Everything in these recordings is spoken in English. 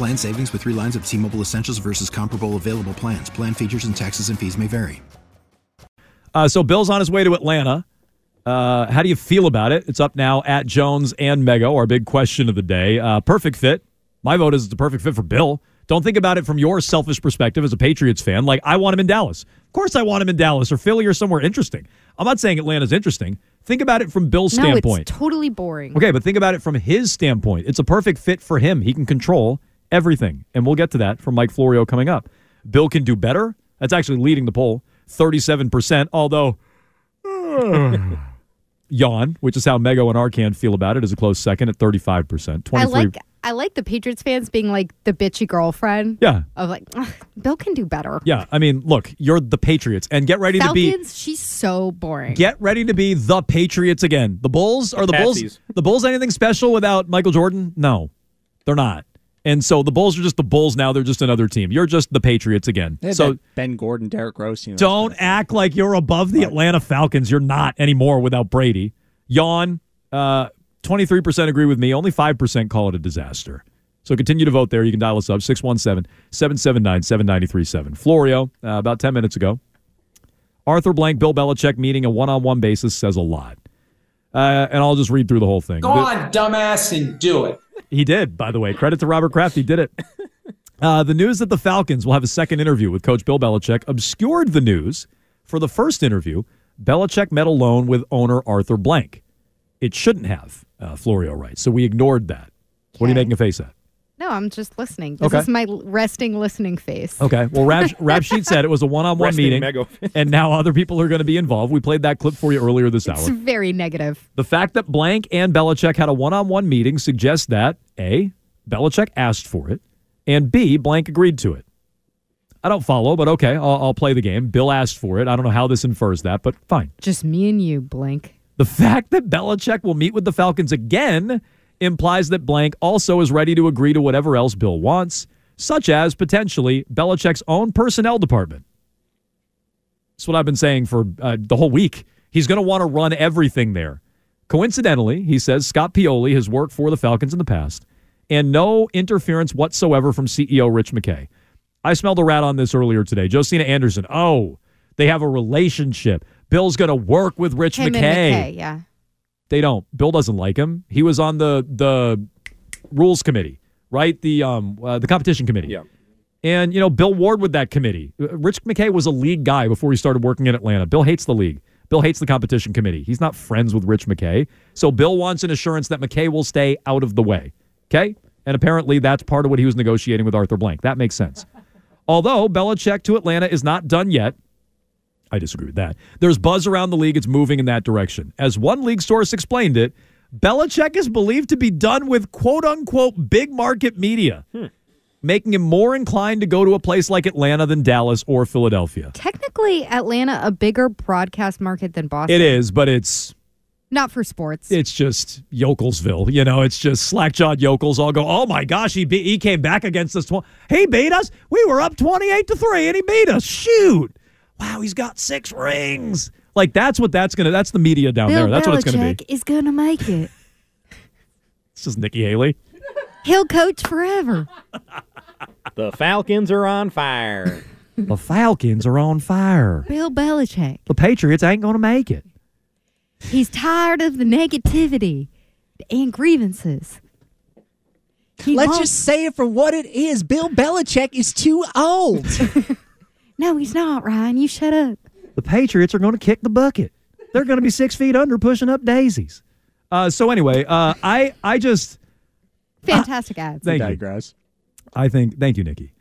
Plan savings with three lines of T Mobile Essentials versus comparable available plans. Plan features and taxes and fees may vary. Uh, so Bill's on his way to Atlanta. Uh, how do you feel about it? It's up now at Jones and Mego, our big question of the day. Uh, perfect fit. My vote is the perfect fit for Bill. Don't think about it from your selfish perspective as a Patriots fan. Like, I want him in Dallas. Of course, I want him in Dallas or Philly or somewhere interesting. I'm not saying Atlanta's interesting. Think about it from Bill's no, standpoint. it's totally boring. Okay, but think about it from his standpoint. It's a perfect fit for him. He can control everything. And we'll get to that from Mike Florio coming up. Bill can do better. That's actually leading the poll, 37%, although yawn, which is how Mego and Arcand feel about it, is a close second at 35%. 23 I like I like the Patriots fans being like the bitchy girlfriend. Yeah. Of like, Bill can do better. Yeah, I mean, look, you're the Patriots and get ready to be she's so boring. get ready to be the Patriots again. The Bulls are the Bulls. The Bulls anything special without Michael Jordan? No. They're not. And so the Bulls are just the Bulls now. They're just another team. You're just the Patriots again. They So Ben Gordon, Derrick Rose. You know, don't act like you're above the Atlanta Falcons. You're not anymore without Brady. Yawn. Uh, 23% agree with me. Only 5% call it a disaster. So continue to vote there. You can dial us up 617 779 7937. Florio, uh, about 10 minutes ago. Arthur Blank, Bill Belichick meeting a one on one basis says a lot. Uh, and I'll just read through the whole thing. Go on, dumbass, and do it. He did, by the way. Credit to Robert Kraft. He did it. Uh, the news that the Falcons will have a second interview with Coach Bill Belichick obscured the news. For the first interview, Belichick met alone with owner Arthur Blank. It shouldn't have, uh, Florio writes. So we ignored that. What are you making a face at? No, I'm just listening. This Okay. is my resting listening face. Okay. Well, Rap, Rap Sheet said it was a one on one Resting meeting, Mego. and now other people are going to be involved. We played that clip for you earlier this hour. It's hour. very negative. The fact that Blank and Belichick had a one on one meeting suggests that A, Belichick asked for it, and B, Blank agreed to it. I don't follow, but okay, I'll, I'll play the game. Bill asked for it. I don't know how this infers that, but fine. Just me and you, Blank. The fact that Belichick will meet with the Falcons again implies that Blank also is ready to agree to whatever else Bill wants, such as potentially Belichick's own personnel department. That's what I've been saying for uh, the whole week. He's going to want to run everything there. Coincidentally, he says Scott Pioli has worked for the Falcons in the past, and no interference whatsoever from CEO Rich McKay. I smelled a rat on this earlier today. Josina Anderson. Oh, they have a relationship. Bill's going to work with Rich Him McKay. McKay, yeah. They don't. Bill doesn't like him. He was on the the rules committee, right? The um uh, the competition committee. Yeah. And you know, Bill warred with that committee. Uh, Rich McKay was a league guy before he started working in Atlanta. Bill hates the league. Bill hates the competition committee. He's not friends with Rich McKay. So Bill wants an assurance that McKay will stay out of the way. Okay? And apparently that's part of what he was negotiating with Arthur Blank. That makes sense. Although Belichick to Atlanta is not done yet, I disagree with that. There's buzz around the league. It's moving in that direction. As one league source explained it, Belichick is believed to be done with quote unquote big market media, hmm. making him more inclined to go to a place like Atlanta than Dallas or Philadelphia. Technically, Atlanta a bigger broadcast market than Boston. It is, but it's Not for sports. it's just Yokelsville. You know, it's just slack-jawed yokels all go, "Oh my gosh, he beat, he came back against us. Tw- he beat us. We were up 28 to 3 and he beat us. Shoot. Wow, he's got 6 rings." Like that's what that's going to that's the media down Bill there. That's what it's going to be. is going to make it. This is Nikki Haley. He'll coach forever. The Falcons are on fire. The Falcons are on fire. Bill Belichick. The Patriots ain't going to make it. He's tired of the negativity and grievances. He Let's won't. just say it for what it is. Bill Belichick is too old. No, he's not, Ryan. You shut up. the Patriots are going to kick the bucket. They're going to be six feet under, pushing up daisies. Uh, so anyway, uh, I I just Fantastic ads. thank you. digress. I think thank you, Nikki.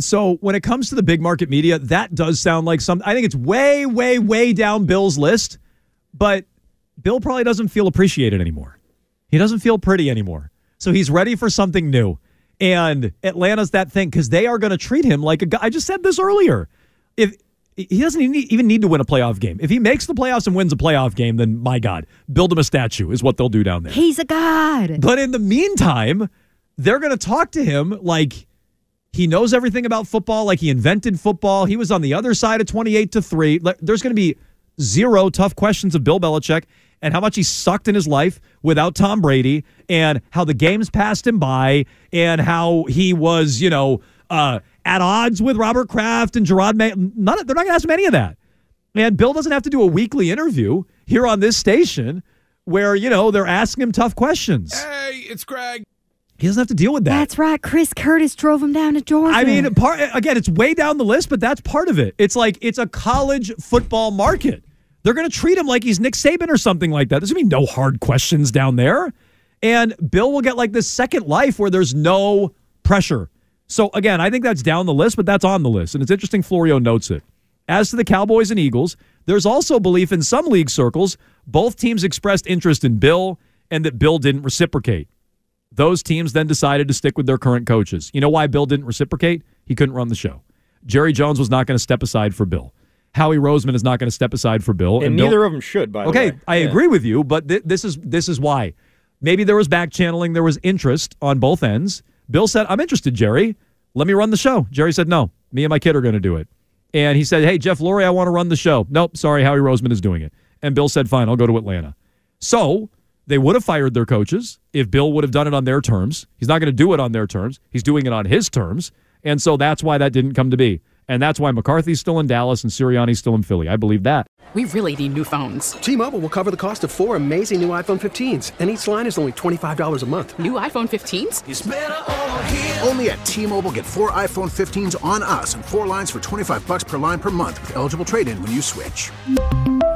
So when it comes to the big market media, that does sound like some. I think it's way, way, way down Bill's list, but Bill probably doesn't feel appreciated anymore. He doesn't feel pretty anymore. So he's ready for something new. And Atlanta's that thing because they are going to treat him like a guy. I just said this earlier. If he doesn't even need, even need to win a playoff game, if he makes the playoffs and wins a playoff game, then my God, build him a statue is what they'll do down there. He's a god. But in the meantime, they're going to talk to him like he knows everything about football, like he invented football. He was on the other side of 28 to 3. There's going to be zero tough questions of Bill Belichick and how much he sucked in his life without Tom Brady and how the games passed him by and how he was, you know, uh, at odds with Robert Kraft and Jerod Mayo. None of, they're not going to ask him any of that. And Bill doesn't have to do a weekly interview here on this station where, you know, they're asking him tough questions. Hey, it's Greg. He doesn't have to deal with that. That's right. Chris Curtis drove him down to Georgia. I mean, part again, it's way down the list, but that's part of it. It's like it's a college football market. They're going to treat him like he's Nick Saban or something like that. There's going to be no hard questions down there. And Bill will get like this second life where there's no pressure. So again, I think that's down the list, but that's on the list. And it's interesting Florio notes it. As to the Cowboys and Eagles, there's also belief in some league circles both teams expressed interest in Bill and that Bill didn't reciprocate. Those teams then decided to stick with their current coaches. You know why Bill didn't reciprocate? He couldn't run the show. Jerry Jones was not going to step aside for Bill. Howie Roseman is not going to step aside for Bill. And, Bill- neither of them should, by the way. Okay, I agree with you, but th- this is this is why. Maybe there was back channeling, there was interest on both ends. Bill said, "I'm interested, Jerry. Let me run the show." Jerry said, "No, me and my kid are going to do it." And he said, "Hey, Jeff Lurie, I want to run the show." Nope, sorry, Howie Roseman is doing it. And Bill said, "Fine, I'll go to Atlanta." So they would have fired their coaches if Bill would have done it on their terms. He's not going to do it on their terms. He's doing it on his terms, and so that's why that didn't come to be. And that's why McCarthy's still in Dallas and Sirianni's still in Philly. I believe that. We really need new phones. T-Mobile will cover the cost of four amazing new iPhone 15s, and each line is only $25 a month. New iPhone 15s? Only at T-Mobile get four iPhone 15s on us and four lines for 25 bucks per line per month with eligible trade-in when you switch.